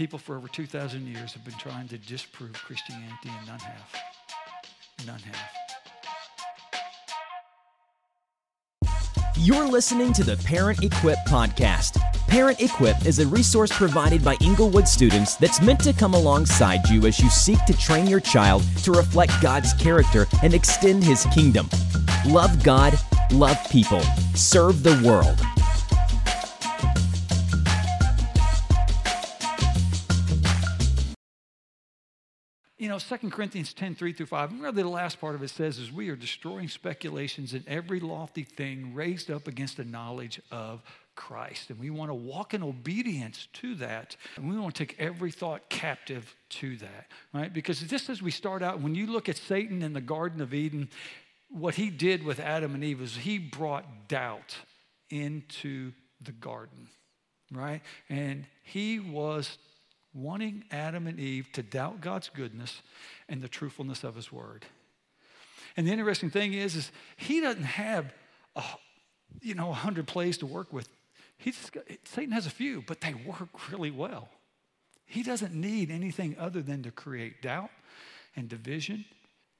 People for over 2,000 years have been trying to disprove Christianity, and none have. None have. You're listening to the Parent Equip podcast. Parent Equip is a resource provided by Inglewood students that's meant to come alongside you as you seek to train your child to reflect God's character and extend his kingdom. Love God, love people, serve the world. Know, 2 Corinthians 10, 3 through 5, really the last part of it says is we are destroying speculations and every lofty thing raised up against the knowledge of Christ. And we want to walk in obedience to that. And we want to take every thought captive to that, right? Because just as we start out, when you look at Satan in the Garden of Eden, what he did with Adam and Eve is he brought doubt into the garden, right? And he was wanting Adam and Eve to doubt God's goodness and the truthfulness of his word. And the interesting thing is, is he doesn't have a, you know, a hundred plays to work with. He He's, Satan has a few, but they work really well. He doesn't need anything other than to create doubt and division,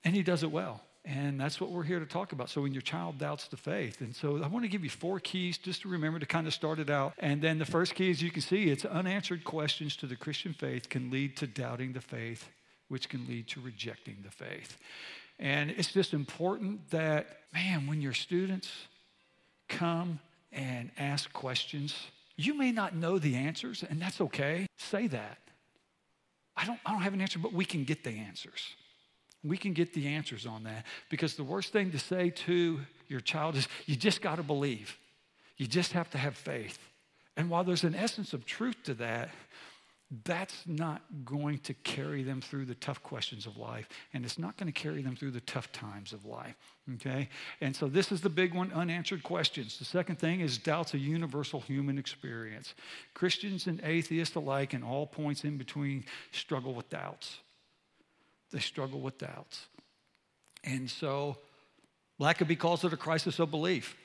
and he does it well. And that's what we're here to talk about. So when your child doubts the faith. And so I want to give you four keys just to remember to kind of start it out. And then the first key, as you can see, it's unanswered questions to the Christian faith can lead to doubting the faith, which can lead to rejecting the faith. And it's just important that, man, when your students come and ask questions, you may not know the answers, and that's okay. Say that. I don't, I don't have an answer, but we can get the answers. We can get the answers on that because the worst thing to say to your child is, you just got to believe. You just have to have faith. And while there's an essence of truth to that, that's not going to carry them through the tough questions of life, and it's not going to carry them through the tough times of life. Okay? And so this is the big one unanswered questions. The second thing is doubt's a universal human experience. Christians and atheists alike, and all points in between, struggle with doubts. They struggle with doubts. And so Blackaby calls it a crisis of belief.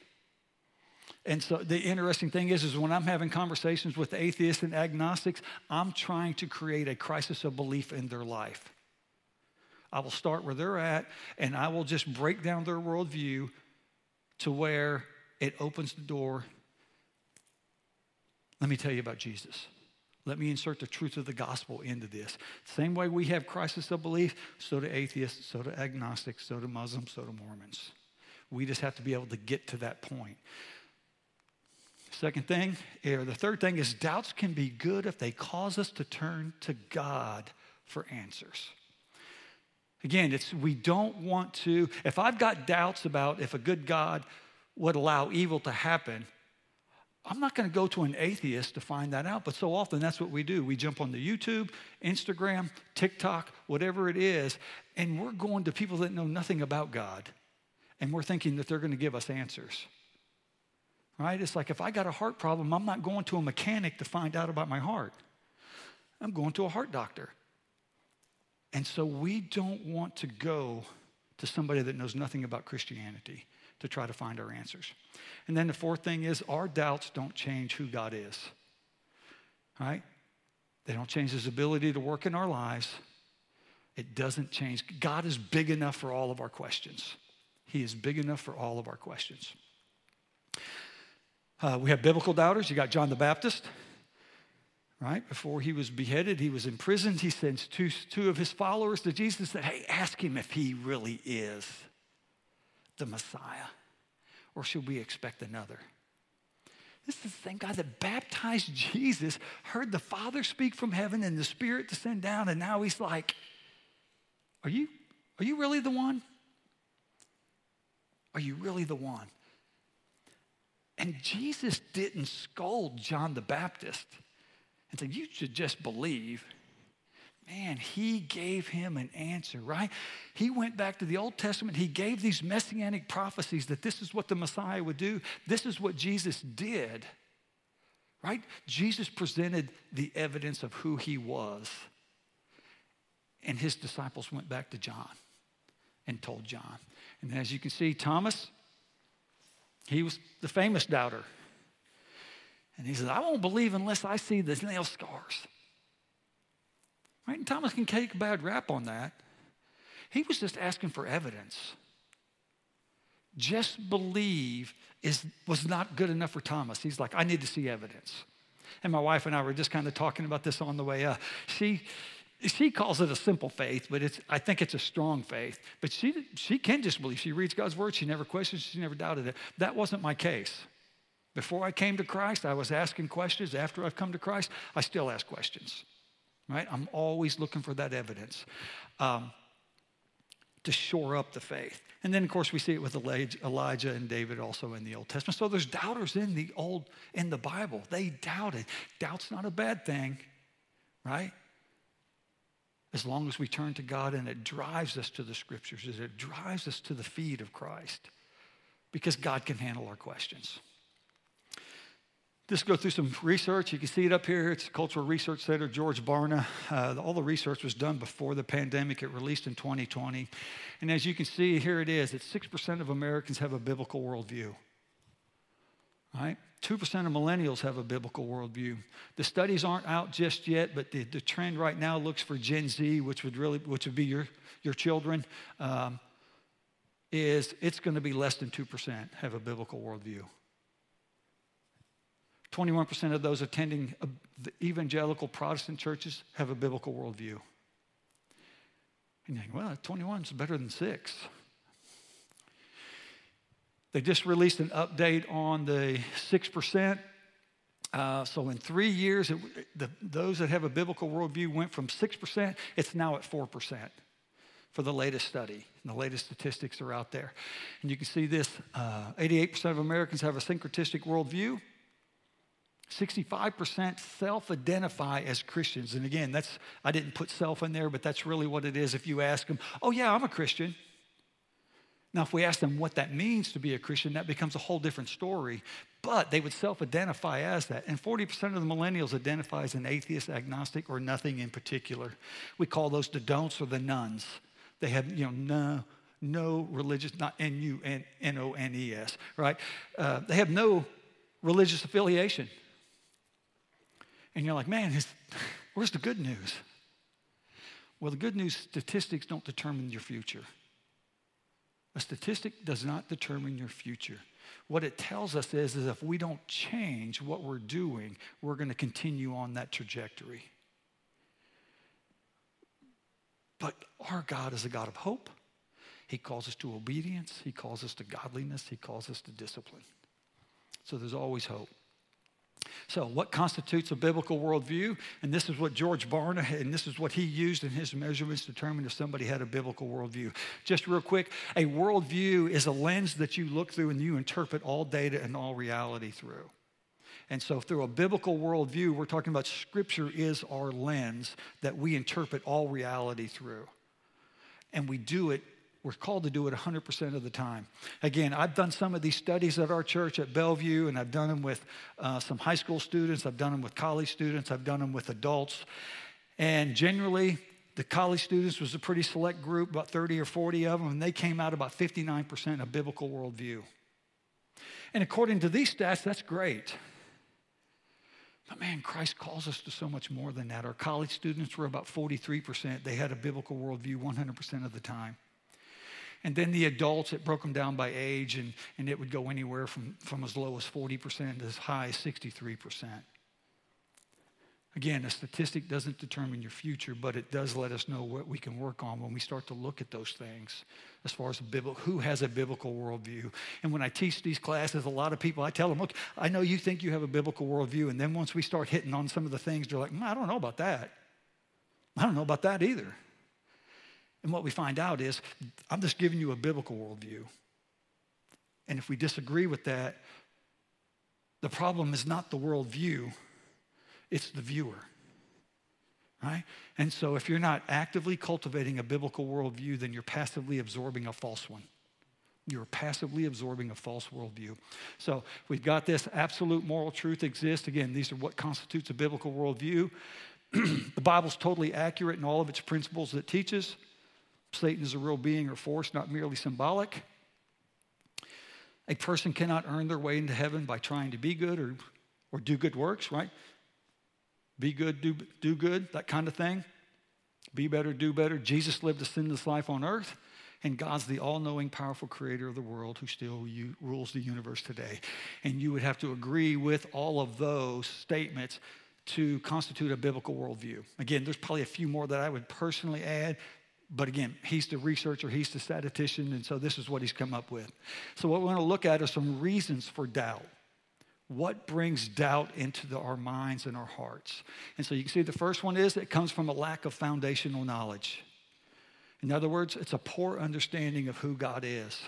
And so the interesting thing is, is when I'm having conversations with atheists and agnostics, I'm trying to create a crisis of belief in their life. I will start where they're at, and I will just break down their worldview to where it opens the door. Let me tell you about Jesus. Let me insert the truth of the gospel into this. Same way we have crisis of belief, so do atheists, so do agnostics, so do Muslims, so do Mormons. We just have to be able to get to that point. Second thing, or the third thing is doubts can be good if they cause us to turn to God for answers. Again, it's we don't want to, if I've got doubts about if a good God would allow evil to happen, I'm not going to go to an atheist to find that out, but so often that's what we do. We jump on the YouTube, Instagram, TikTok, whatever it is, and we're going to people that know nothing about God, and we're thinking that they're going to give us answers right? It's like if I got a heart problem, I'm not going to a mechanic to find out about my heart. I'm going to a heart doctor. And so we don't want to go to somebody that knows nothing about Christianity to try to find our answers. And then the fourth thing is our doubts don't change who God is. Right? They don't change his ability to work in our lives. It doesn't change. God is big enough for all of our questions. He is big enough for all of our questions. Uh, we have biblical doubters. You got John the Baptist, right? Before he was beheaded, he was imprisoned. He sends two, two of his followers to Jesus and said, Hey, ask him if he really is the Messiah, or should we expect another? This is the same guy that baptized Jesus, heard the Father speak from heaven and the Spirit descend down, and now he's like, Are you, are you really the one? Are you really the one? And Jesus didn't scold John the Baptist and said, You should just believe. Man, he gave him an answer, right? He went back to the Old Testament. He gave these messianic prophecies that this is what the Messiah would do. This is what Jesus did, right? Jesus presented the evidence of who he was. And his disciples went back to John and told John. And as you can see, Thomas, he was the famous doubter. And he said, I won't believe unless I see the nail scars. Right? And Thomas can take a bad rap on that. He was just asking for evidence. Just believe is, was not good enough for Thomas. He's like, I need to see evidence. And my wife and I were just kind of talking about this on the way up. She, she calls it a simple faith, but it's, I think it's a strong faith. But she, she can just believe. She reads God's word. She never questions. She never doubted it. That wasn't my case. Before I came to Christ, I was asking questions. After I've come to Christ, I still ask questions. Right? I'm always looking for that evidence um, to shore up the faith. And then, of course, we see it with Elijah and David also in the Old Testament. So there's doubters in the Old in the Bible. They doubted. Doubt's not a bad thing, right? As long as we turn to God and it drives us to the scriptures, it drives us to the feet of Christ, because God can handle our questions. Just go through some research. You can see it up here. It's Cultural Research Center, George Barna. Uh, all the research was done before the pandemic. It released in 2020. And as you can see, here it is. It's 6% of Americans have a biblical worldview. Right? 2% of millennials have a biblical worldview. The studies aren't out just yet, but the, the trend right now looks for Gen Z, which would really, which would be your, your children, um, is it's going to be less than 2% have a biblical worldview. 21% of those attending the evangelical Protestant churches have a biblical worldview. And you think, well, 21 is better than six. They just released an update on the 6%. Uh, so in three years, it, the, those that have a biblical worldview went from 6%, it's now at 4% for the latest study. And the latest statistics are out there. And you can see this uh, 88% of Americans have a syncretistic worldview. 65% self identify as Christians. And again, that's, I didn't put self in there, but that's really what it is. If you ask them, oh, yeah, I'm a Christian. Now, if we ask them what that means to be a Christian, that becomes a whole different story. But they would self identify as that. And 40% of the millennials identify as an atheist, agnostic, or nothing in particular. We call those the don'ts or the nuns. They have, you know, no, no religious, not N U N O N E S, right? Uh, they have no religious affiliation. And you're like, man, where's the good news? Well, the good news statistics don't determine your future. A statistic does not determine your future. What it tells us is, is if we don't change what we're doing, we're going to continue on that trajectory. But our God is a God of hope. He calls us to obedience, He calls us to godliness, He calls us to discipline. So there's always hope. So, what constitutes a biblical worldview? And this is what George Barna, and this is what he used in his measurements to determine if somebody had a biblical worldview. Just real quick a worldview is a lens that you look through and you interpret all data and all reality through. And so, through a biblical worldview, we're talking about Scripture is our lens that we interpret all reality through. And we do it we're called to do it 100% of the time. Again, I've done some of these studies at our church at Bellevue, and I've done them with uh, some high school students, I've done them with college students, I've done them with adults. And generally, the college students was a pretty select group, about 30 or 40 of them, and they came out about 59% of biblical worldview. And according to these stats, that's great. But man, Christ calls us to so much more than that. Our college students were about 43%. They had a biblical worldview 100% of the time. And then the adults, it broke them down by age, and, and it would go anywhere from, from as low as 40% to as high as 63%. Again, a statistic doesn't determine your future, but it does let us know what we can work on when we start to look at those things as far as biblical, who has a biblical worldview. And when I teach these classes, a lot of people, I tell them, look, I know you think you have a biblical worldview. And then once we start hitting on some of the things, they're like, mm, I don't know about that. I don't know about that either. And what we find out is, I'm just giving you a biblical worldview. And if we disagree with that, the problem is not the worldview, it's the viewer. Right? And so if you're not actively cultivating a biblical worldview, then you're passively absorbing a false one. You're passively absorbing a false worldview. So we've got this absolute moral truth exists. Again, these are what constitutes a biblical worldview. the Bible's totally accurate in all of its principles that it teaches. Satan is a real being or force, not merely symbolic. A person cannot earn their way into heaven by trying to be good or, or do good works, right? Be good, do, do good, that kind of thing. be better, do better. Jesus lived a sinless life on earth, and God's the all knowing, powerful creator of the world who still u- rules the universe today. And you would have to agree with all of those statements to constitute a biblical worldview. Again, there's probably a few more that I would personally add, but again, he's the researcher, he's the statistician, and so this is what he's come up with. So, what we want to look at are some reasons for doubt. What brings doubt into the, our minds and our hearts? And so you can see the first one is it comes from a lack of foundational knowledge. In other words, it's a poor understanding of who God is.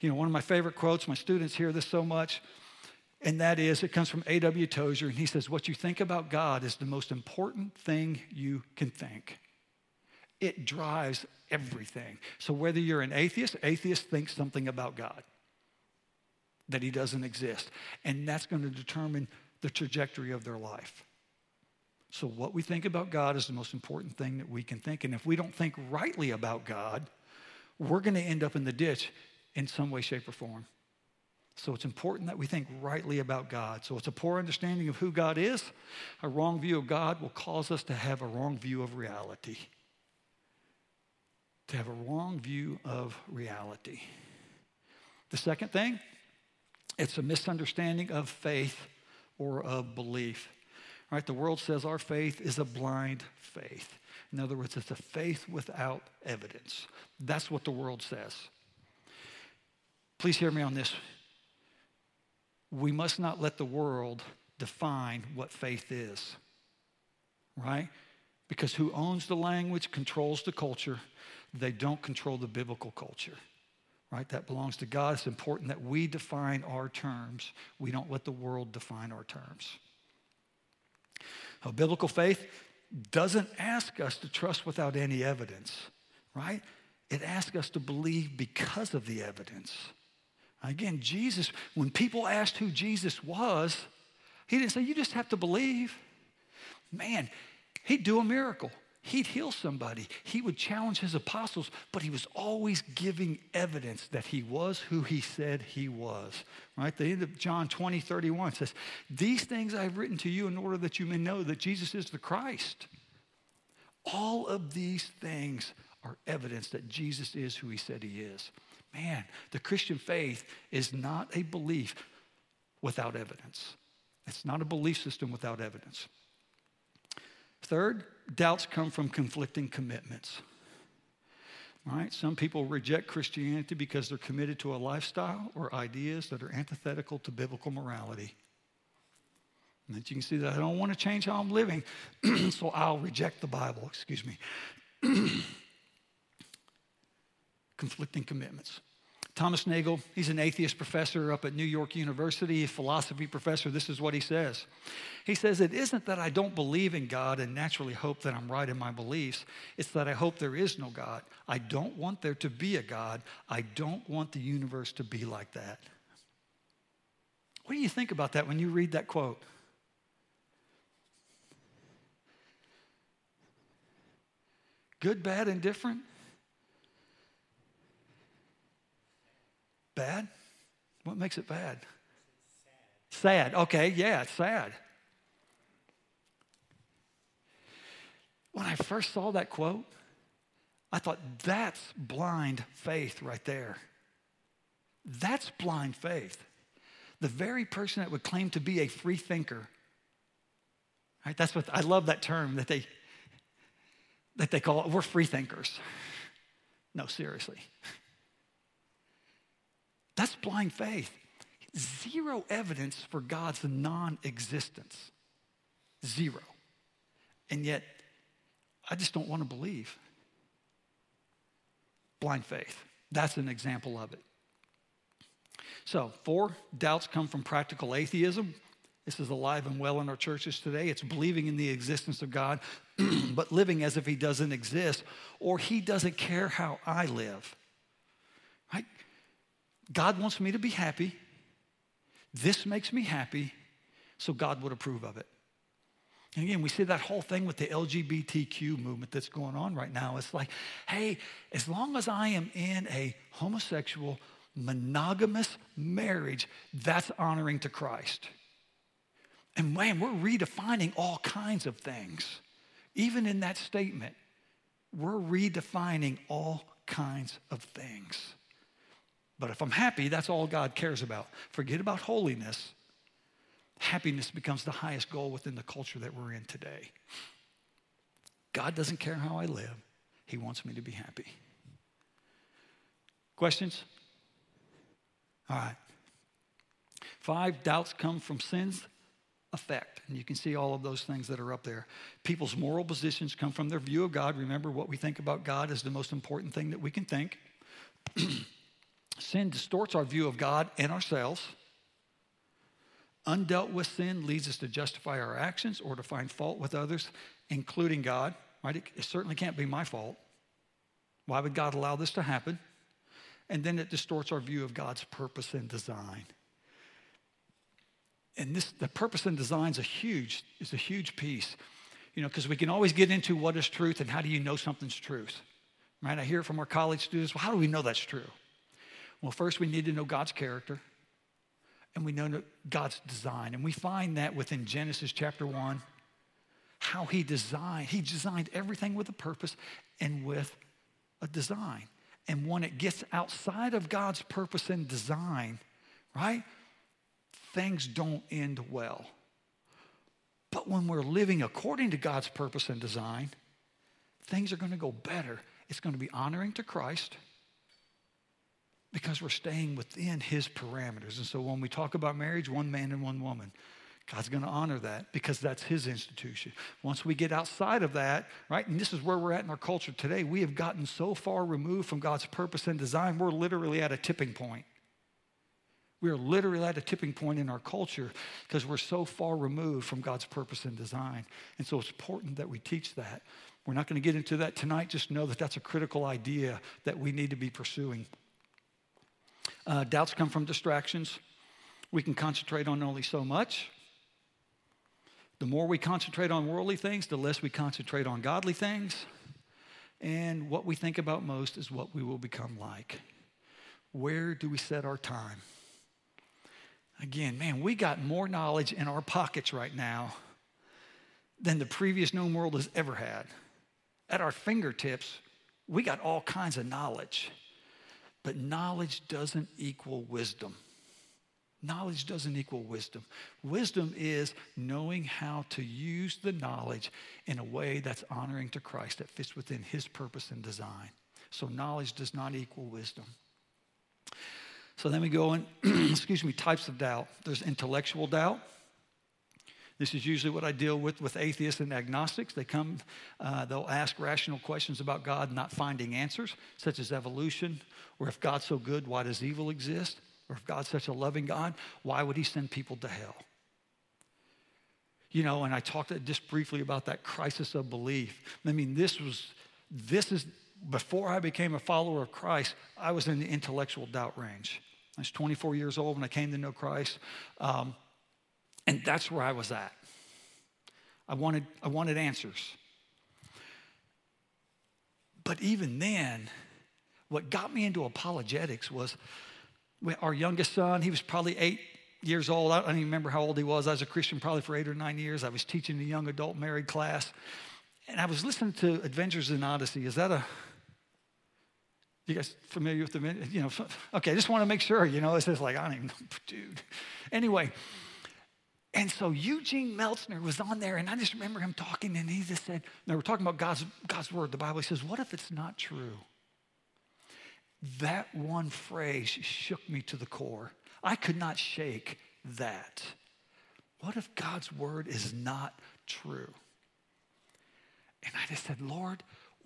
You know, one of my favorite quotes, my students hear this so much, and that is it comes from A.W. Tozer, and he says, What you think about God is the most important thing you can think. It drives everything. So whether you're an atheist, atheist thinks something about God that he doesn't exist. And that's going to determine the trajectory of their life. So, what we think about God is the most important thing that we can think. And if we don't think rightly about God, we're going to end up in the ditch in some way, shape, or form. So, it's important that we think rightly about God. So, it's a poor understanding of who God is. A wrong view of God will cause us to have a wrong view of reality. To have a wrong view of reality. The second thing it's a misunderstanding of faith or of belief. Right? The world says our faith is a blind faith. In other words, it's a faith without evidence. That's what the world says. Please hear me on this. We must not let the world define what faith is, right? Because who owns the language controls the culture. They don't control the biblical culture right? That belongs to God. It's important that we define our terms. We don't let the world define our terms. A biblical faith doesn't ask us to trust without any evidence, right? It asks us to believe because of the evidence. Again, Jesus, when people asked who Jesus was, he didn't say, You just have to believe. Man, he'd do a miracle. He'd heal somebody. He would challenge his apostles, but he was always giving evidence that he was who he said he was. Right? The end of John 20, 31 says, These things I've written to you in order that you may know that Jesus is the Christ. All of these things are evidence that Jesus is who he said he is. Man, the Christian faith is not a belief without evidence. It's not a belief system without evidence. Third, doubts come from conflicting commitments. Right? Some people reject Christianity because they're committed to a lifestyle or ideas that are antithetical to biblical morality. And that you can see that I don't want to change how I'm living, so I'll reject the Bible, excuse me. conflicting commitments. Thomas Nagel, he's an atheist professor up at New York University, a philosophy professor. This is what he says. He says, It isn't that I don't believe in God and naturally hope that I'm right in my beliefs. It's that I hope there is no God. I don't want there to be a God. I don't want the universe to be like that. What do you think about that when you read that quote? Good, bad, and different? Bad? What makes it bad? Sad. sad. Okay, yeah, sad. When I first saw that quote, I thought, that's blind faith right there. That's blind faith. The very person that would claim to be a free thinker. Right? That's what I love that term that they that they call it. We're free thinkers. No, seriously. That's blind faith. Zero evidence for God's non existence. Zero. And yet, I just don't want to believe. Blind faith. That's an example of it. So, four, doubts come from practical atheism. This is alive and well in our churches today. It's believing in the existence of God, but living as if He doesn't exist or He doesn't care how I live. God wants me to be happy. This makes me happy, so God would approve of it. And again, we see that whole thing with the LGBTQ movement that's going on right now. It's like, hey, as long as I am in a homosexual, monogamous marriage, that's honoring to Christ. And man, we're redefining all kinds of things, even in that statement. we're redefining all kinds of things. But if I'm happy, that's all God cares about. Forget about holiness. Happiness becomes the highest goal within the culture that we're in today. God doesn't care how I live, He wants me to be happy. Questions? All right. Five, doubts come from sin's effect. And you can see all of those things that are up there. People's moral positions come from their view of God. Remember, what we think about God is the most important thing that we can think. sin distorts our view of God and ourselves. Undealt with sin leads us to justify our actions or to find fault with others, including God. Right? It, it certainly can't be my fault. Why would God allow this to happen? And then it distorts our view of God's purpose and design. And this, the purpose and design is a huge, is a huge piece. You know, because we can always get into what is truth and how do you know something's truth. Right? I hear from our college students, well, how do we know that's true? Well, first we need to know God's character and we know God's design. And we find that within Genesis chapter 1, how he designed, he designed everything with a purpose and with a design. And when it gets outside of God's purpose and design, right, things don't end well. But when we're living according to God's purpose and design, things are going to go better. It's going to be honoring to Christ because we're staying within his parameters. And so when we talk about marriage, one man and one woman, God's going to honor that because that's his institution. Once we get outside of that, right, and this is where we're at in our culture today, we have gotten so far removed from God's purpose and design, we're literally at a tipping point. We're literally at a tipping point in our culture because we're so far removed from God's purpose and design. And so it's important that we teach that. We're not going to get into that tonight. Just know that that's a critical idea that we need to be pursuing. Uh, doubts come from distractions. We can concentrate on only so much. The more we concentrate on worldly things, the less we concentrate on godly things. And what we think about most is what we will become like. Where do we set our time? Again, man, we got more knowledge in our pockets right now than the previous known world has ever had. At our fingertips, we got all kinds of knowledge. But knowledge doesn't equal wisdom. Knowledge doesn't equal wisdom. Wisdom is knowing how to use the knowledge in a way that's honoring to Christ, that fits within his purpose and design. So knowledge does not equal wisdom. So then we go in, excuse me, types of doubt. There's intellectual doubt. This is usually what I deal with with atheists and agnostics. They come, uh, they'll ask rational questions about God, not finding answers, such as evolution, or if God's so good, why does evil exist? Or if God's such a loving God, why would he send people to hell? You know, and I talked just briefly about that crisis of belief. I mean, this was, this is, before I became a follower of Christ, I was in the intellectual doubt range. I was 24 years old when I came to know Christ. Um, and that's where I was at. I wanted, I wanted answers. But even then, what got me into apologetics was our youngest son, he was probably eight years old. I don't even remember how old he was. I was a Christian probably for eight or nine years. I was teaching a young adult married class. And I was listening to Adventures in Odyssey. Is that a, you guys familiar with the, you know, okay, I just want to make sure, you know, it's just like, I don't even dude. Anyway, and so Eugene Meltzner was on there, and I just remember him talking, and he just said, "Now we're talking about God's, God's word. The Bible says, What if it's not true? That one phrase shook me to the core. I could not shake that. What if God's word is not true? And I just said, Lord,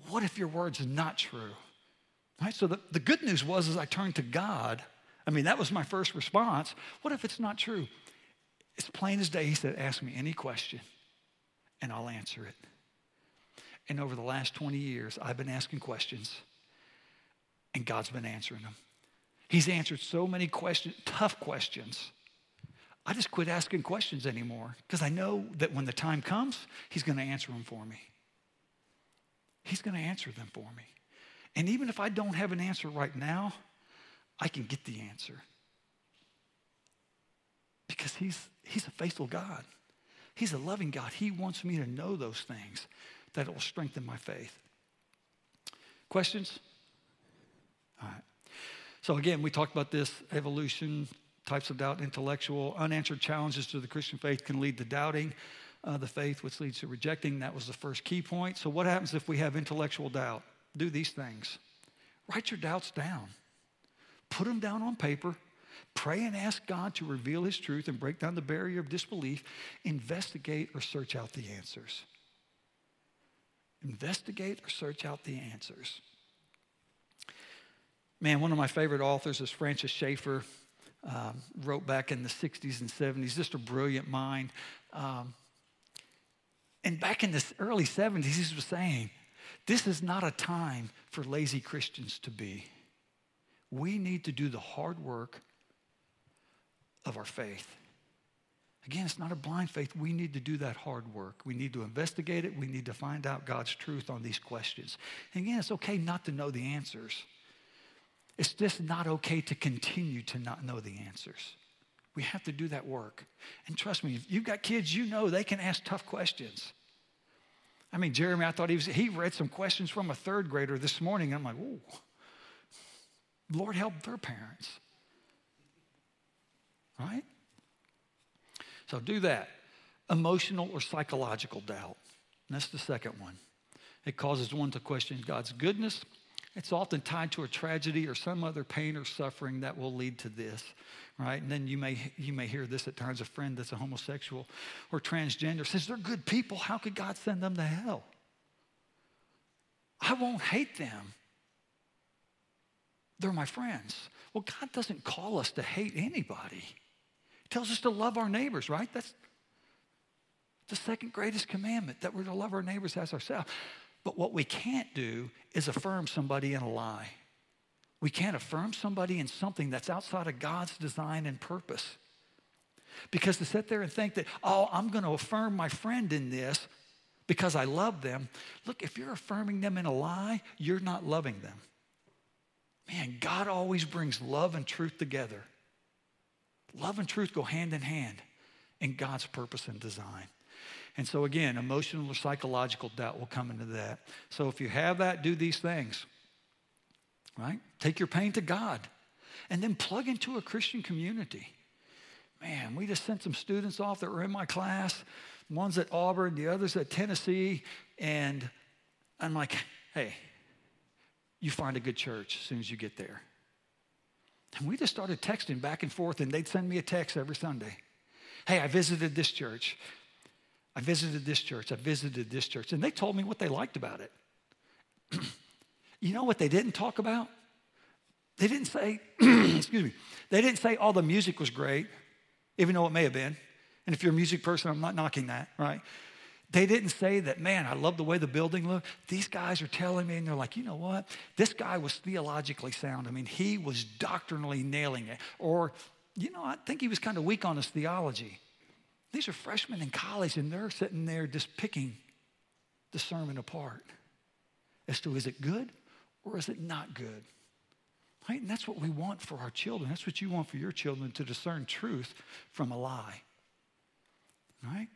what if your word's not true? Right? So the, the good news was as I turned to God, I mean, that was my first response. What if it's not true? It's plain as day. He said, Ask me any question and I'll answer it. And over the last 20 years, I've been asking questions and God's been answering them. He's answered so many questions, tough questions. I just quit asking questions anymore because I know that when the time comes, He's going to answer them for me. He's going to answer them for me. And even if I don't have an answer right now, I can get the answer because He's He's a faithful God. He's a loving God. He wants me to know those things that will strengthen my faith. Questions? All right. So, again, we talked about this evolution, types of doubt, intellectual, unanswered challenges to the Christian faith can lead to doubting uh, the faith, which leads to rejecting. That was the first key point. So, what happens if we have intellectual doubt? Do these things write your doubts down, put them down on paper. Pray and ask God to reveal His truth and break down the barrier of disbelief. Investigate or search out the answers. Investigate or search out the answers. Man, one of my favorite authors is Francis Schaeffer. Um, wrote back in the 60s and 70s, just a brilliant mind. Um, and back in the early 70s, he was saying, This is not a time for lazy Christians to be. We need to do the hard work of our faith. Again, it's not a blind faith. We need to do that hard work. We need to investigate it. We need to find out God's truth on these questions. And again, it's okay not to know the answers. It's just not okay to continue to not know the answers. We have to do that work. And trust me, if you've got kids, you know they can ask tough questions. I mean, Jeremy, I thought he was, he read some questions from a third grader this morning. I'm like, ooh, Lord help their parents. Right? So do that. Emotional or psychological doubt. That's the second one. It causes one to question God's goodness it's often tied to a tragedy or some other pain or suffering that will lead to this, right? And then you may, you may hear this at times a friend that's a homosexual or transgender says, They're good people. How could God send them to hell? I won't hate them. They're my friends. Well, God doesn't call us to hate anybody. He tells us to love our neighbors, right? That's the second greatest commandment that we're to love our neighbors as ourselves. But what we can't do is affirm somebody in a lie. We can't affirm somebody in something that's outside of God's design and purpose. Because to sit there and think that, oh, I'm going to affirm my friend in this because I love them. Look, if you're affirming them in a lie, you're not loving them. Man, God always brings love and truth together. Love and truth go hand in hand in God's purpose and design. And so, again, emotional or psychological doubt will come into that. So, if you have that, do these things, right? Take your pain to God and then plug into a Christian community. Man, we just sent some students off that were in my class, one's at Auburn, the other's at Tennessee. And I'm like, hey, you find a good church as soon as you get there. And we just started texting back and forth, and they'd send me a text every Sunday. Hey, I visited this church. I visited this church, I visited this church, and they told me what they liked about it. you know what they didn't talk about? They didn't say, excuse me, they didn't say all oh, the music was great, even though it may have been. And if you're a music person, I'm not knocking that, right? They didn't say that, man, I love the way the building looked. These guys are telling me, and they're like, you know what? This guy was theologically sound. I mean, he was doctrinally nailing it. Or, you know, I think he was kind of weak on his theology. These are freshmen in college, and they're sitting there just picking the sermon apart as to is it good or is it not good? Right? And that's what we want for our children. That's what you want for your children to discern truth from a lie. Right?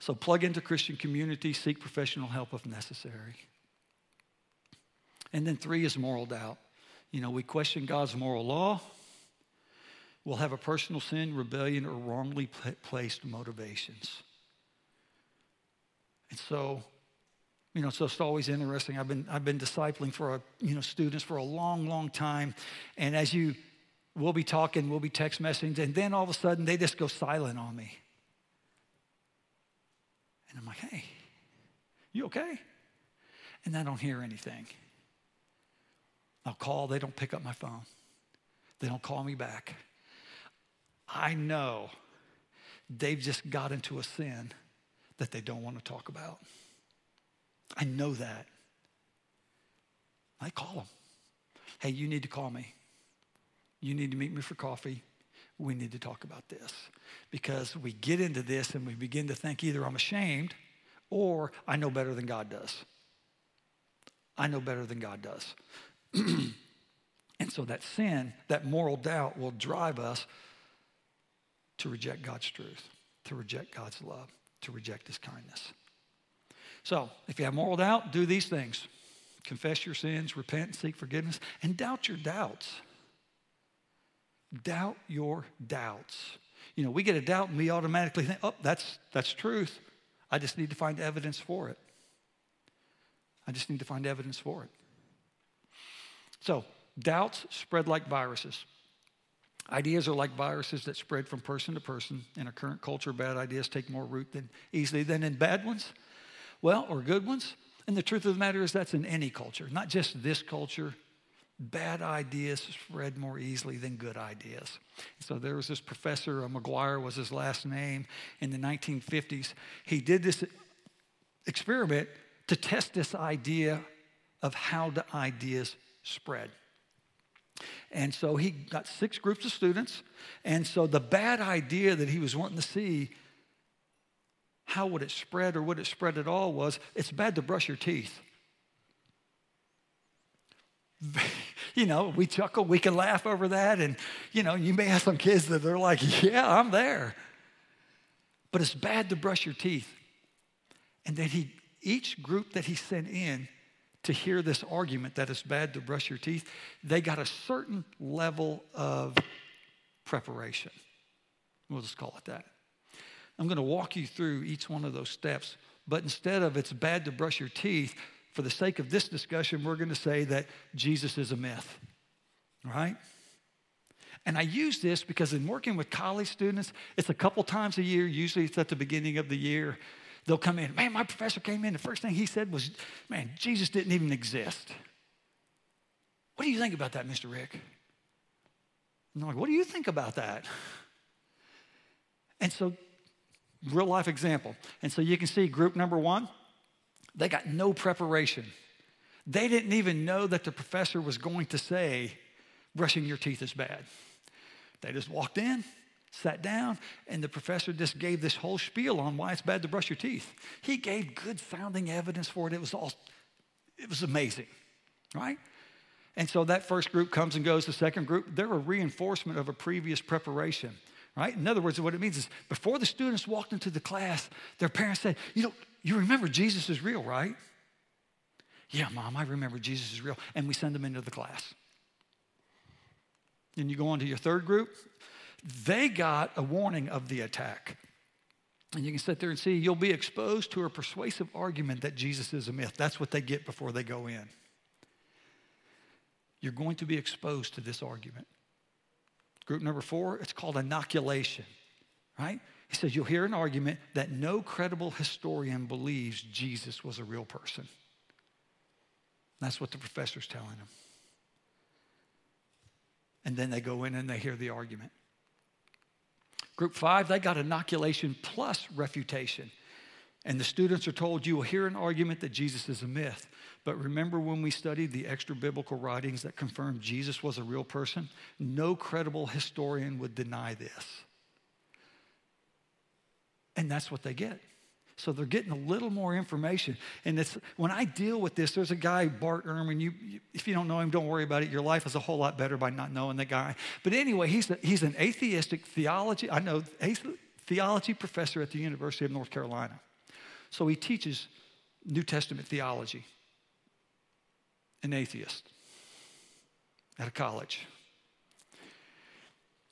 So plug into Christian community, seek professional help if necessary. And then three is moral doubt. You know, we question God's moral law We'll have a personal sin, rebellion, or wrongly placed motivations. And so, you know, so it's always interesting. I've been, I've been discipling for, a, you know, students for a long, long time. And as you, we'll be talking, we'll be text messaging, and then all of a sudden they just go silent on me. And I'm like, hey, you okay? And I don't hear anything. I'll call, they don't pick up my phone. They don't call me back. I know they've just got into a sin that they don't want to talk about. I know that. I call them. Hey, you need to call me. You need to meet me for coffee. We need to talk about this. Because we get into this and we begin to think either I'm ashamed or I know better than God does. I know better than God does. and so that sin, that moral doubt will drive us to reject God's truth, to reject God's love, to reject his kindness. So, if you have moral doubt, do these things confess your sins, repent, and seek forgiveness, and doubt your doubts. Doubt your doubts. You know, we get a doubt and we automatically think, oh, that's, that's truth. I just need to find evidence for it. I just need to find evidence for it. So, doubts spread like viruses. Ideas are like viruses that spread from person to person. In our current culture, bad ideas take more root than easily than in bad ones, well, or good ones. And the truth of the matter is that's in any culture, not just this culture. Bad ideas spread more easily than good ideas. So there was this professor, uh, McGuire was his last name, in the 1950s. He did this experiment to test this idea of how the ideas spread. And so he got six groups of students. And so the bad idea that he was wanting to see, how would it spread or would it spread at all, was it's bad to brush your teeth. You know, we chuckle, we can laugh over that. And, you know, you may have some kids that are like, yeah, I'm there. But it's bad to brush your teeth. And then he, each group that he sent in, to hear this argument that it's bad to brush your teeth, they got a certain level of preparation. We'll just call it that. I'm going to walk you through each one of those steps, but instead of it's bad to brush your teeth, for the sake of this discussion, we're going to say that Jesus is a myth, right? And I use this because in working with college students, it's a couple times a year, usually it's at the beginning of the year, They'll come in, man, my professor came in. The first thing he said was, man, Jesus didn't even exist. What do you think about that, Mr. Rick? And I'm like, what do you think about that? And so, real life example. And so you can see group number one, they got no preparation. They didn't even know that the professor was going to say, brushing your teeth is bad. They just walked in, sat down, and the professor just gave this whole spiel on why it's bad to brush your teeth. He gave good sounding evidence for it. It was all, it was amazing, right? And so that first group comes and goes. The second group, they're a reinforcement of a previous preparation, right? In other words, what it means is before the students walked into the class, their parents said, You know, you remember Jesus is real, right? Yeah, mom, I remember Jesus is real. And we send them into the class. Then you go on to your third group. They got a warning of the attack. And you can sit there and see you'll be exposed to a persuasive argument that Jesus is a myth. That's what they get before they go in. You're going to be exposed to this argument. Group number four, it's called inoculation, right? He says you'll hear an argument that no credible historian believes Jesus was a real person. That's what the professor's telling them. And then they go in and they hear the argument. Group five, they got inoculation plus refutation. And the students are told you will hear an argument that Jesus is a myth. But remember when we studied the extra biblical writings that confirmed Jesus was a real person? No credible historian would deny this. And that's what they get. So they're getting a little more information. And it's when I deal with this, there's a guy, Bart Ehrman. You, if you don't know him, don't worry about it. Your life is a whole lot better by not knowing the guy. But anyway, he's, a, he's an atheistic theology, I know, theology professor at the University of North Carolina. So he teaches New Testament theology. An atheist at a college.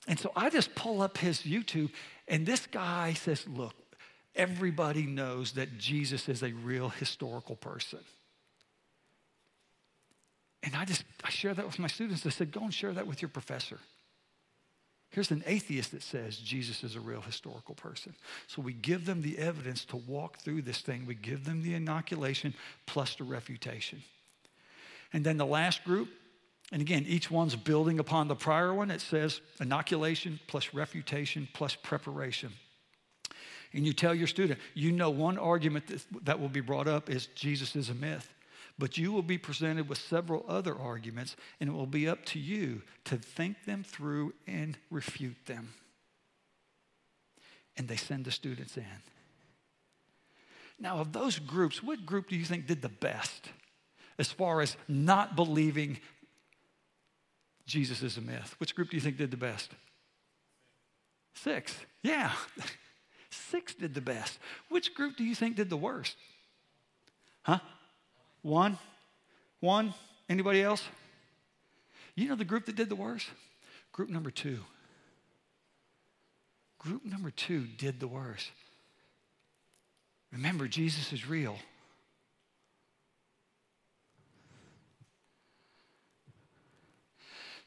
And so I just pull up his YouTube, and this guy says, Look, everybody knows that Jesus is a real historical person. And I just, I share that with my students. I said, go and share that with your professor. Here's an atheist that says Jesus is a real historical person. So we give them the evidence to walk through this thing. We give them the inoculation plus the refutation. And then the last group, and again, each one's building upon the prior one. It says inoculation plus refutation plus preparation and you tell your student, you know, one argument that, will be brought up is Jesus is a myth. But you will be presented with several other arguments, and it will be up to you to think them through and refute them. And they send the students in. Now, of those groups, what group do you think did the best as far as not believing Jesus is a myth? Which group do you think did the best? Six. Yeah. Six did the best. Which group do you think did the worst? Huh? One? One? Anybody else? You know the group that did the worst? Group number two. Group number two did the worst. Remember, Jesus is real.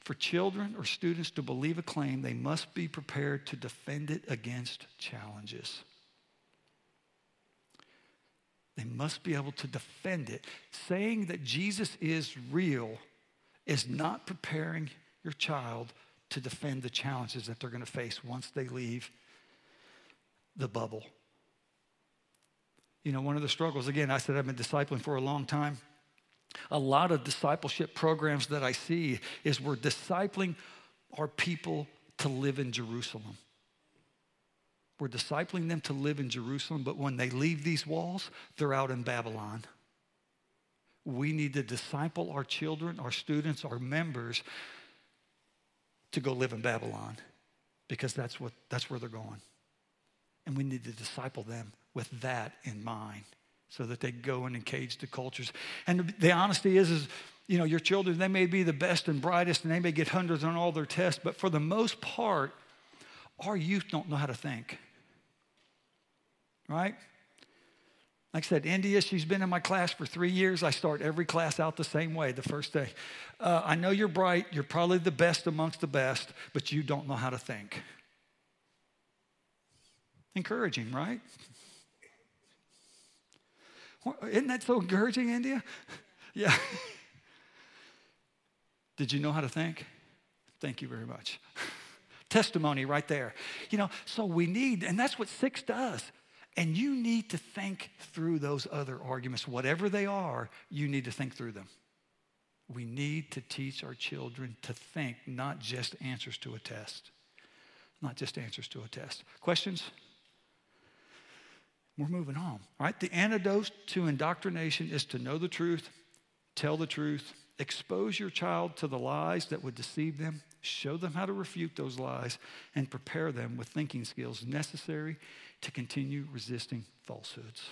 For children or students to believe a claim, they must be prepared to defend it against challenges. They must be able to defend it. Saying that Jesus is real is not preparing your child to defend the challenges that they're going to face once they leave the bubble. You know, one of the struggles, again, I said I've been discipling for a long time. A lot of discipleship programs that I see is we're discipling our people to live in Jerusalem. We're discipling them to live in Jerusalem, but when they leave these walls, they're out in Babylon. We need to disciple our children, our students, our members to go live in Babylon because that's, what, that's where they're going. And we need to disciple them with that in mind so that they go and engage the cultures. And the honesty is, is, you know, your children, they may be the best and brightest and they may get hundreds on all their tests, but for the most part, our youth don't know how to think. Right? Like I said, India, she's been in my class for three years. I start every class out the same way the first day. Uh, I know you're bright, you're probably the best amongst the best, but you don't know how to think. Encouraging, right? Isn't that so encouraging, India? Yeah. Did you know how to think? Thank you very much. Testimony right there. You know, so we need, and that's what six does. And you need to think through those other arguments, whatever they are, you need to think through them. We need to teach our children to think, not just answers to a test. Not just answers to a test. Questions? We're moving on, right? The antidote to indoctrination is to know the truth, tell the truth, expose your child to the lies that would deceive them, show them how to refute those lies, and prepare them with thinking skills necessary to continue resisting falsehoods.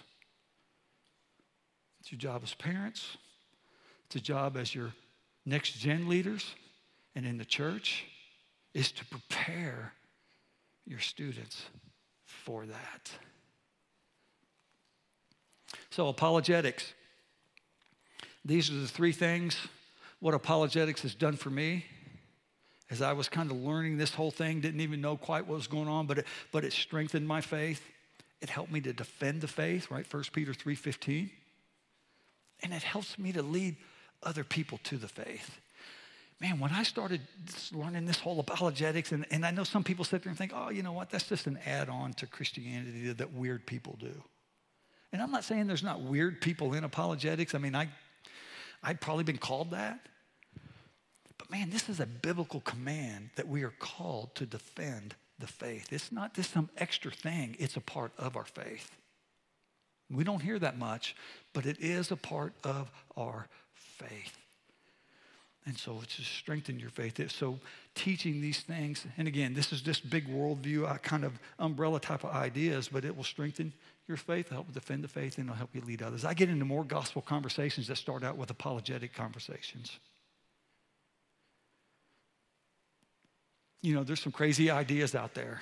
It's your job as parents, it's a job as your next gen leaders and in the church is to prepare your students for that. So, apologetics. These are the three things what apologetics has done for me as I was kind of learning this whole thing, didn't even know quite what was going on, but it, but it strengthened my faith. It helped me to defend the faith, right? 1 Peter 3.15. And it helps me to lead other people to the faith. Man, when I started learning this whole apologetics, and, and I know some people sit there and think, oh, you know what, that's just an add on to Christianity that weird people do. And I'm not saying there's not weird people in apologetics. I mean, I, I've probably been called that. But man, this is a biblical command that we are called to defend the faith. It's not just some extra thing, it's a part of our faith. We don't hear that much, but it is a part of our faith. And so it's to strengthen your faith. So teaching these things, and again, this is just big worldview, uh, kind of umbrella type of ideas, but it will strengthen your faith, help defend the faith, and it'll help you lead others. I get into more gospel conversations that start out with apologetic conversations. You know, there's some crazy ideas out there.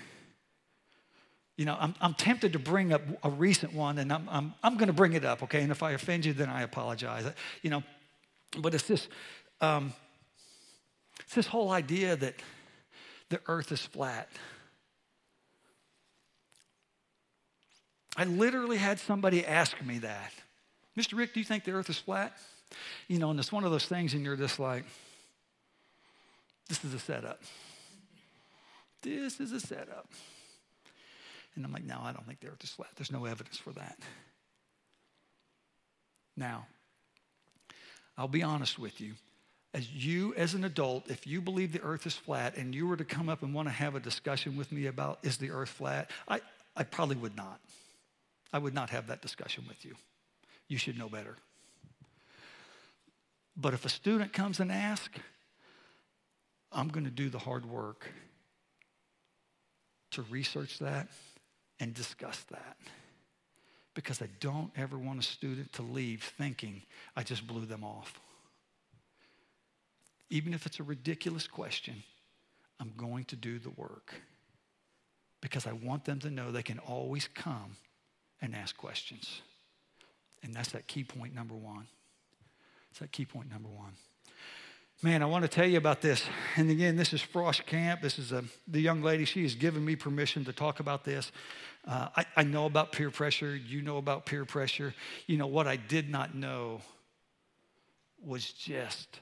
You know, I'm, I'm tempted to bring up a recent one, and I'm, I'm, I'm going to bring it up, okay? And if I offend you, then I apologize. You know, but it's this, um, it's this whole idea that the earth is flat. I literally had somebody ask me that. Mr. Rick, do you think the earth is flat? You know, and it's one of those things, and you're just like, this is a setup. This is a setup. And I'm like, no, I don't think the earth is flat. There's no evidence for that. Now, I'll be honest with you. As you, as an adult, if you believe the earth is flat and you were to come up and want to have a discussion with me about is the earth flat, I, I probably would not. I would not have that discussion with you. You should know better. But if a student comes and asks, I'm going to do the hard work to research that and discuss that. because I don't ever want a student to leave thinking I just blew them off. Even if it's a ridiculous question, I'm going to do the work because I want them to know they can always come and ask questions. And that's that key point number one. It's that key point number one. Man, I want to tell you about this. And again, this is Frosh Camp. This is a, the young lady. She has given me permission to talk about this. Uh, I, I know about peer pressure. You know about peer pressure. You know, what I did not know was just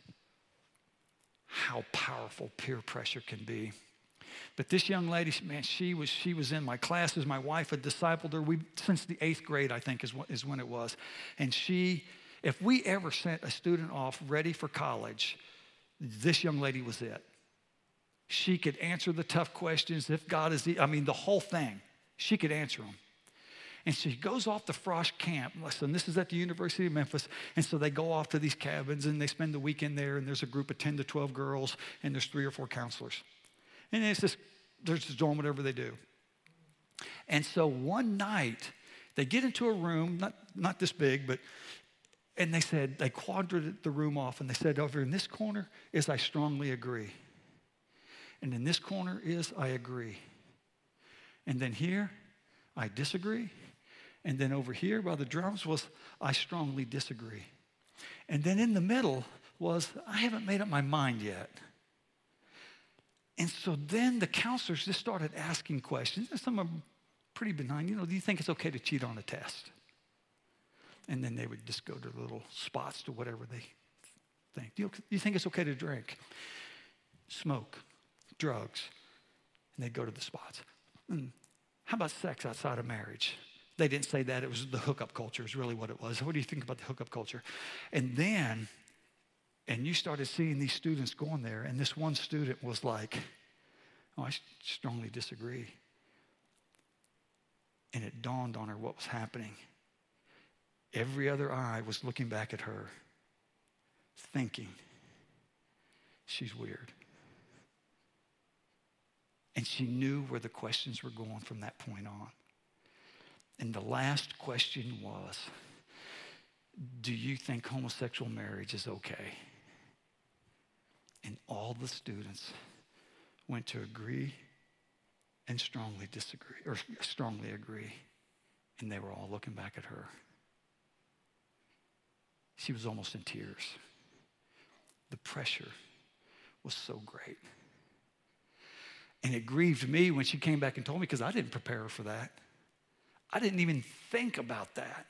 how powerful peer pressure can be. But this young lady, man, she was, she was in my classes. My wife had discipled her we, since the eighth grade, I think, is, when it was. And she, if we ever sent a student off ready for college, this young lady was it. She could answer the tough questions. If God is the, I mean, the whole thing, she could answer them. And she goes off to Frosh Camp. Listen, this is at the University of Memphis. And so they go off to these cabins and they spend the weekend there. And there's a group of 10 to 12 girls, and there's three or four counselors. And it's just, they're just doing whatever they do. And so one night, they get into a room, not, not this big, but and they said, they quadrated the room off and they said, over in this corner is I strongly agree. And in this corner is I agree. And then here, I disagree. And then over here by the drums was I strongly disagree. And then in the middle was I haven't made up my mind yet. And so then the counselors just started asking questions. and Some of them pretty benign. You know, do you think it's okay to cheat on a test? and then they would just go to little spots to whatever they think. Do you, you think it's okay to drink, smoke, drugs? And they'd go to the spots. And how about sex outside of marriage? They didn't say that. It was the hookup culture, is really what it was. What do you think about the hookup culture? And then, and you started seeing these students going there, and this one student was like, Oh, I strongly disagree. And it dawned on her what was happening. Every other eye was looking back at her, thinking, she's weird. And she knew where the questions were going from that point on. And the last question was Do you think homosexual marriage is okay? And all the students went to agree and strongly disagree, or strongly agree. And they were all looking back at her. She was almost in tears. The pressure was so great. And it grieved me when she came back and told me because I didn't prepare her for that. I didn't even think about that.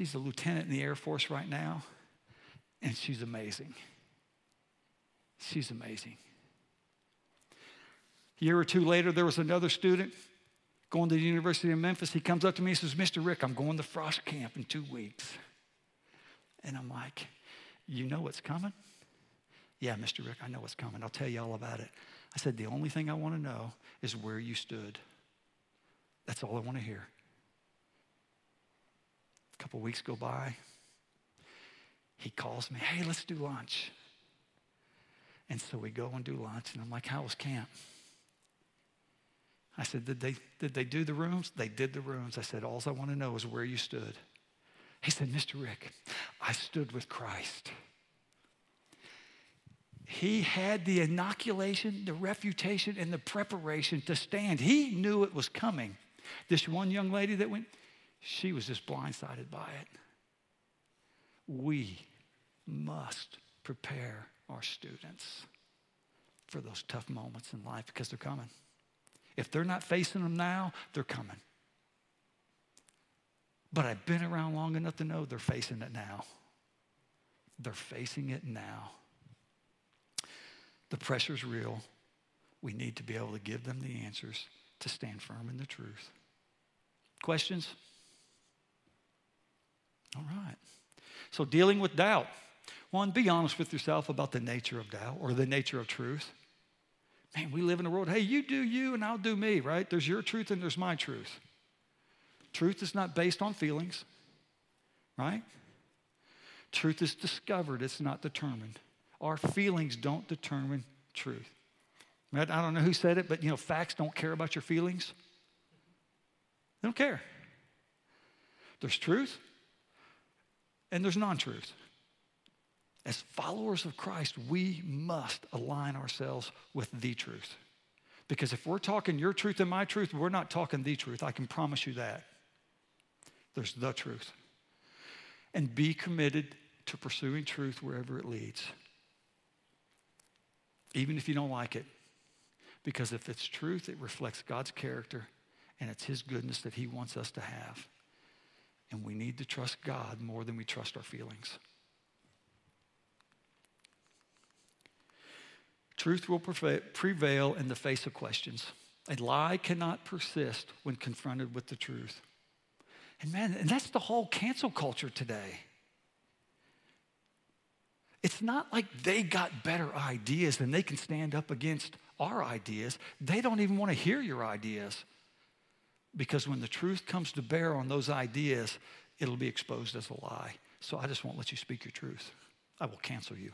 She's a lieutenant in the Air Force right now, and she's amazing. She's amazing. A year or two later, there was another student going to the University of Memphis. He comes up to me and says, Mr. Rick, I'm going to Frosh Camp in two weeks. And I'm like, You know what's coming? Yeah, Mr. Rick, I know what's coming. I'll tell you all about it. I said, The only thing I want to know is where you stood. That's all I want to hear. Couple weeks go by. He calls me, Hey, let's do lunch. And so we go and do lunch. And I'm like, How was camp? I said, did they, did they do the rooms? They did the rooms. I said, All I want to know is where you stood. He said, Mr. Rick, I stood with Christ. He had the inoculation, the refutation, and the preparation to stand. He knew it was coming. This one young lady that went, she was just blindsided by it. We must prepare our students for those tough moments in life because they're coming. If they're not facing them now, they're coming. But I've been around long enough to know they're facing it now. They're facing it now. The pressure's real. We need to be able to give them the answers to stand firm in the truth. Questions? All right. So, dealing with doubt. One, be honest with yourself about the nature of doubt or the nature of truth. Man, we live in a world, hey, you do you and I'll do me, right? There's your truth and there's my truth. Truth is not based on feelings, right? Truth is discovered, it's not determined. Our feelings don't determine truth. I don't know who said it, but you know, facts don't care about your feelings. They don't care. There's truth and there's non truth. As followers of Christ, we must align ourselves with the truth. Because if we're talking your truth and my truth, we're not talking the truth. I can promise you that. There's the truth. And be committed to pursuing truth wherever it leads, even if you don't like it. Because if it's truth, it reflects God's character and it's His goodness that He wants us to have. And we need to trust God more than we trust our feelings. Truth will prevail in the face of questions. A lie cannot persist when confronted with the truth. And man, and that's the whole cancel culture today. It's not like they got better ideas and they can stand up against our ideas. They don't even want to hear your ideas. Because when the truth comes to bear on those ideas, it'll be exposed as a lie. So I just won't let you speak your truth. I will cancel you.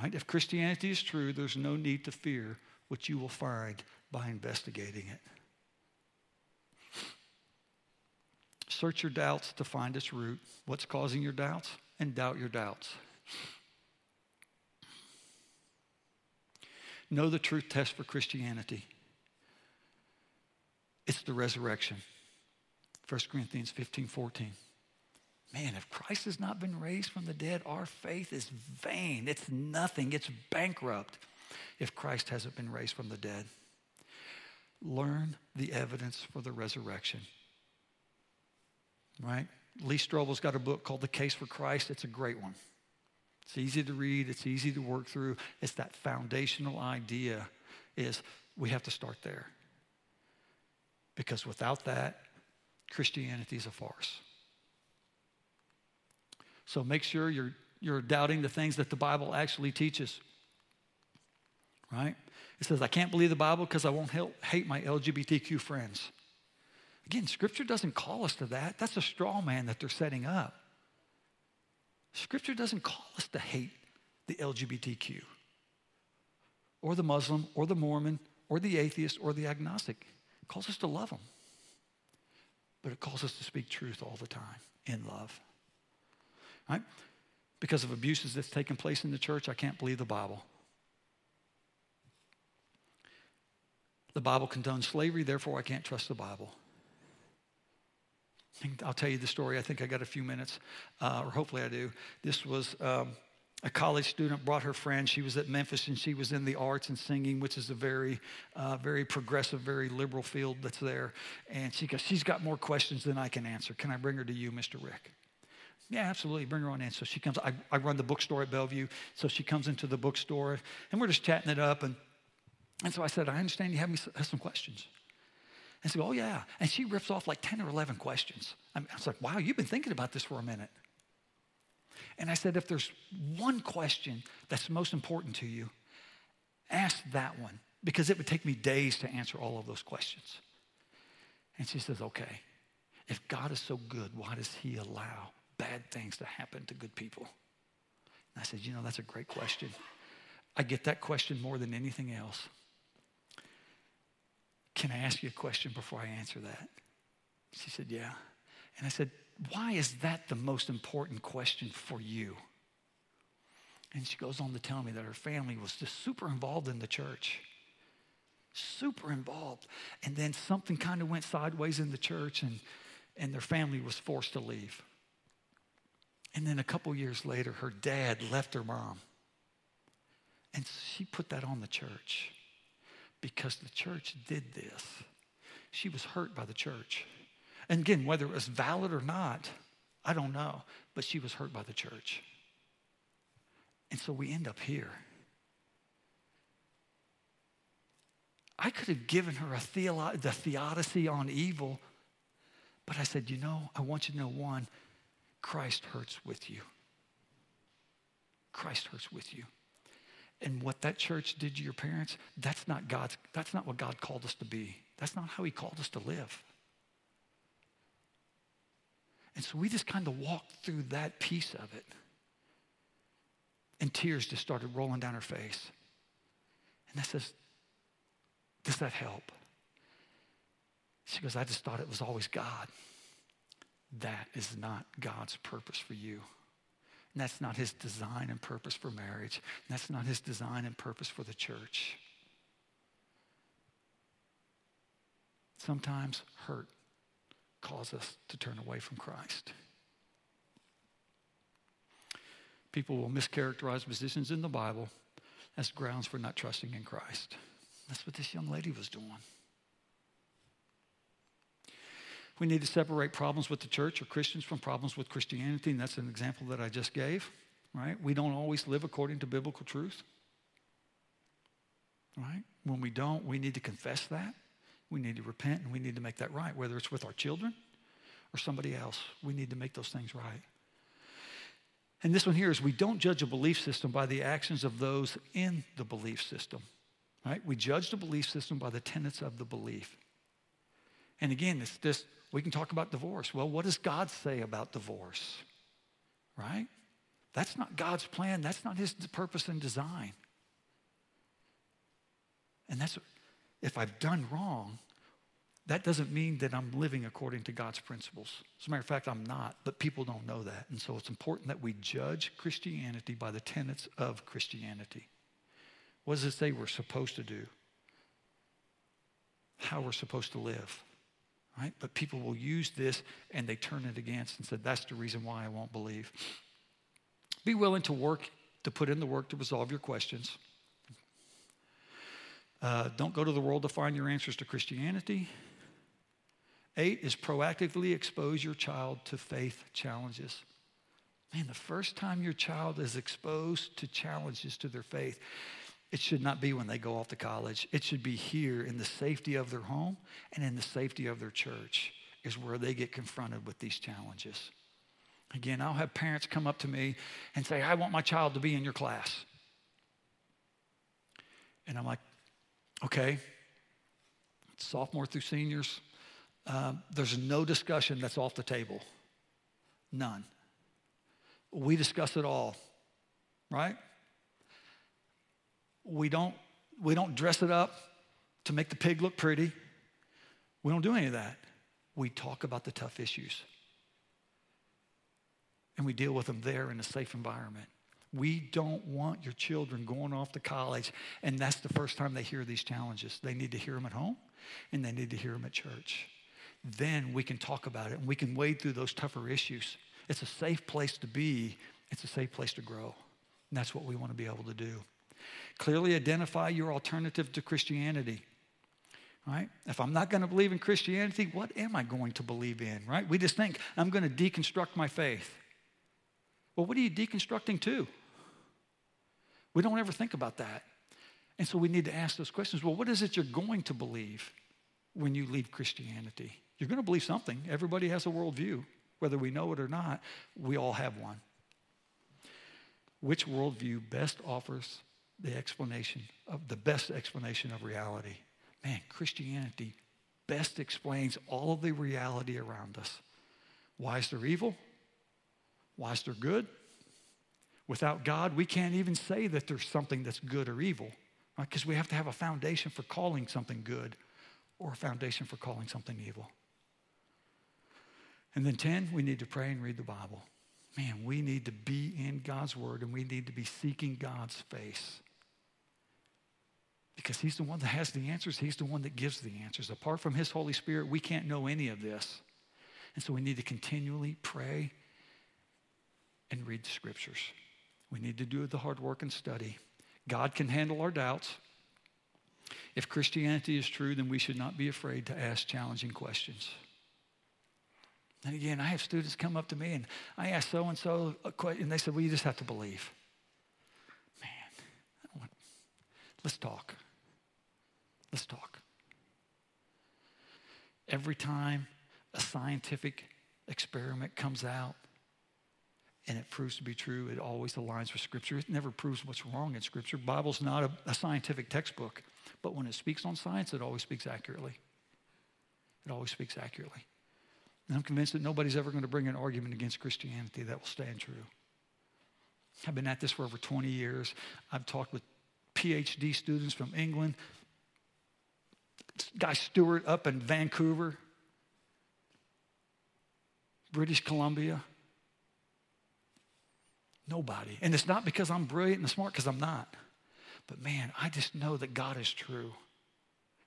Right? If Christianity is true, there's no need to fear what you will find by investigating it. Search your doubts to find its root. What's causing your doubts? And doubt your doubts. Know the truth test for Christianity. It's the resurrection. 1 Corinthians 15, 14. Man, if Christ has not been raised from the dead, our faith is vain. It's nothing. It's bankrupt if Christ hasn't been raised from the dead. Learn the evidence for the resurrection. Right? Lee Strobel's got a book called The Case for Christ. It's a great one. It's easy to read, it's easy to work through. It's that foundational idea is we have to start there. Because without that, Christianity is a farce. So make sure you're, you're doubting the things that the Bible actually teaches. Right? It says, I can't believe the Bible because I won't help, hate my LGBTQ friends. Again, Scripture doesn't call us to that. That's a straw man that they're setting up. Scripture doesn't call us to hate the LGBTQ or the Muslim or the Mormon or the atheist or the agnostic. It calls us to love them. But it calls us to speak truth all the time in love. Right? Because of abuses that's taken place in the church, I can't believe the Bible. The Bible condones slavery, therefore I can't trust the Bible. I'll tell you the story. I think I got a few minutes, uh, or hopefully I do. This was um, a college student brought her friend. She was at Memphis and she was in the arts and singing, which is a very, uh, very progressive, very liberal field that's there. And she goes, She's got more questions than I can answer. Can I bring her to you, Mr. Rick? Yeah, absolutely. Bring her on in. So she comes. I, I run the bookstore at Bellevue. So she comes into the bookstore and we're just chatting it up. And, and so I said, I understand you have, me, have some questions. And she goes, Oh, yeah. And she rips off like 10 or 11 questions. I, mean, I was like, Wow, you've been thinking about this for a minute. And I said, if there's one question that's most important to you, ask that one because it would take me days to answer all of those questions. And she says, okay, if God is so good, why does he allow bad things to happen to good people? And I said, you know, that's a great question. I get that question more than anything else. Can I ask you a question before I answer that? She said, yeah. And I said, why is that the most important question for you? And she goes on to tell me that her family was just super involved in the church. Super involved. And then something kind of went sideways in the church, and, and their family was forced to leave. And then a couple years later, her dad left her mom. And she put that on the church because the church did this. She was hurt by the church. And again, whether it was valid or not, I don't know. But she was hurt by the church. And so we end up here. I could have given her a theolo- the theodicy on evil, but I said, you know, I want you to know one, Christ hurts with you. Christ hurts with you. And what that church did to your parents, that's not God's, that's not what God called us to be. That's not how he called us to live. And so we just kind of walked through that piece of it. And tears just started rolling down her face. And I says, Does that help? She goes, I just thought it was always God. That is not God's purpose for you. And that's not his design and purpose for marriage. And that's not his design and purpose for the church. Sometimes hurt causes us to turn away from Christ. People will mischaracterize positions in the Bible as grounds for not trusting in Christ. That's what this young lady was doing. We need to separate problems with the church or Christians from problems with Christianity, and that's an example that I just gave, right? We don't always live according to biblical truth, right? When we don't, we need to confess that. We need to repent and we need to make that right, whether it's with our children or somebody else. We need to make those things right. And this one here is we don't judge a belief system by the actions of those in the belief system, right? We judge the belief system by the tenets of the belief. And again, it's this we can talk about divorce. Well, what does God say about divorce? Right? That's not God's plan. That's not his purpose and design. And that's if I've done wrong, that doesn't mean that I'm living according to God's principles. As a matter of fact, I'm not, but people don't know that. And so it's important that we judge Christianity by the tenets of Christianity. What does it say we're supposed to do? How we're supposed to live right? But people will use this and they turn it against and said, that's the reason why I won't believe. Be willing to work, to put in the work to resolve your questions. Uh, don't go to the world to find your answers to Christianity. Eight is proactively expose your child to faith challenges. Man, the first time your child is exposed to challenges to their faith, it should not be when they go off to college. It should be here in the safety of their home and in the safety of their church, is where they get confronted with these challenges. Again, I'll have parents come up to me and say, I want my child to be in your class. And I'm like, okay, sophomore through seniors, um, there's no discussion that's off the table. None. We discuss it all, right? We don't, we don't dress it up to make the pig look pretty. We don't do any of that. We talk about the tough issues. And we deal with them there in a safe environment. We don't want your children going off to college, and that's the first time they hear these challenges. They need to hear them at home, and they need to hear them at church. Then we can talk about it, and we can wade through those tougher issues. It's a safe place to be, it's a safe place to grow. And that's what we want to be able to do. Clearly identify your alternative to Christianity. Right? If I'm not going to believe in Christianity, what am I going to believe in? Right? We just think I'm going to deconstruct my faith. Well, what are you deconstructing to? We don't ever think about that. And so we need to ask those questions. Well, what is it you're going to believe when you leave Christianity? You're going to believe something. Everybody has a worldview. Whether we know it or not, we all have one. Which worldview best offers the explanation of the best explanation of reality. Man, Christianity best explains all of the reality around us. Why is there evil? Why is there good? Without God, we can't even say that there's something that's good or evil, right? Because we have to have a foundation for calling something good or a foundation for calling something evil. And then 10, we need to pray and read the Bible. Man, we need to be in God's Word and we need to be seeking God's face. Because He's the one that has the answers, He's the one that gives the answers. Apart from His Holy Spirit, we can't know any of this. And so we need to continually pray and read the Scriptures. We need to do the hard work and study. God can handle our doubts. If Christianity is true, then we should not be afraid to ask challenging questions. And again, I have students come up to me and I ask so and so a question, and they said, Well, you just have to believe. Man, let's talk. Let's talk. Every time a scientific experiment comes out and it proves to be true, it always aligns with Scripture. It never proves what's wrong in Scripture. Bible's not a, a scientific textbook, but when it speaks on science, it always speaks accurately. It always speaks accurately. And I'm convinced that nobody's ever going to bring an argument against Christianity that will stand true. I've been at this for over 20 years. I've talked with PhD students from England, Guy Stewart up in Vancouver, British Columbia. Nobody. And it's not because I'm brilliant and smart, because I'm not. But man, I just know that God is true.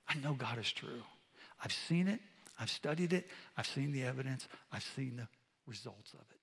I know God is true. I've seen it, I've studied it, I've seen the evidence, I've seen the results of it.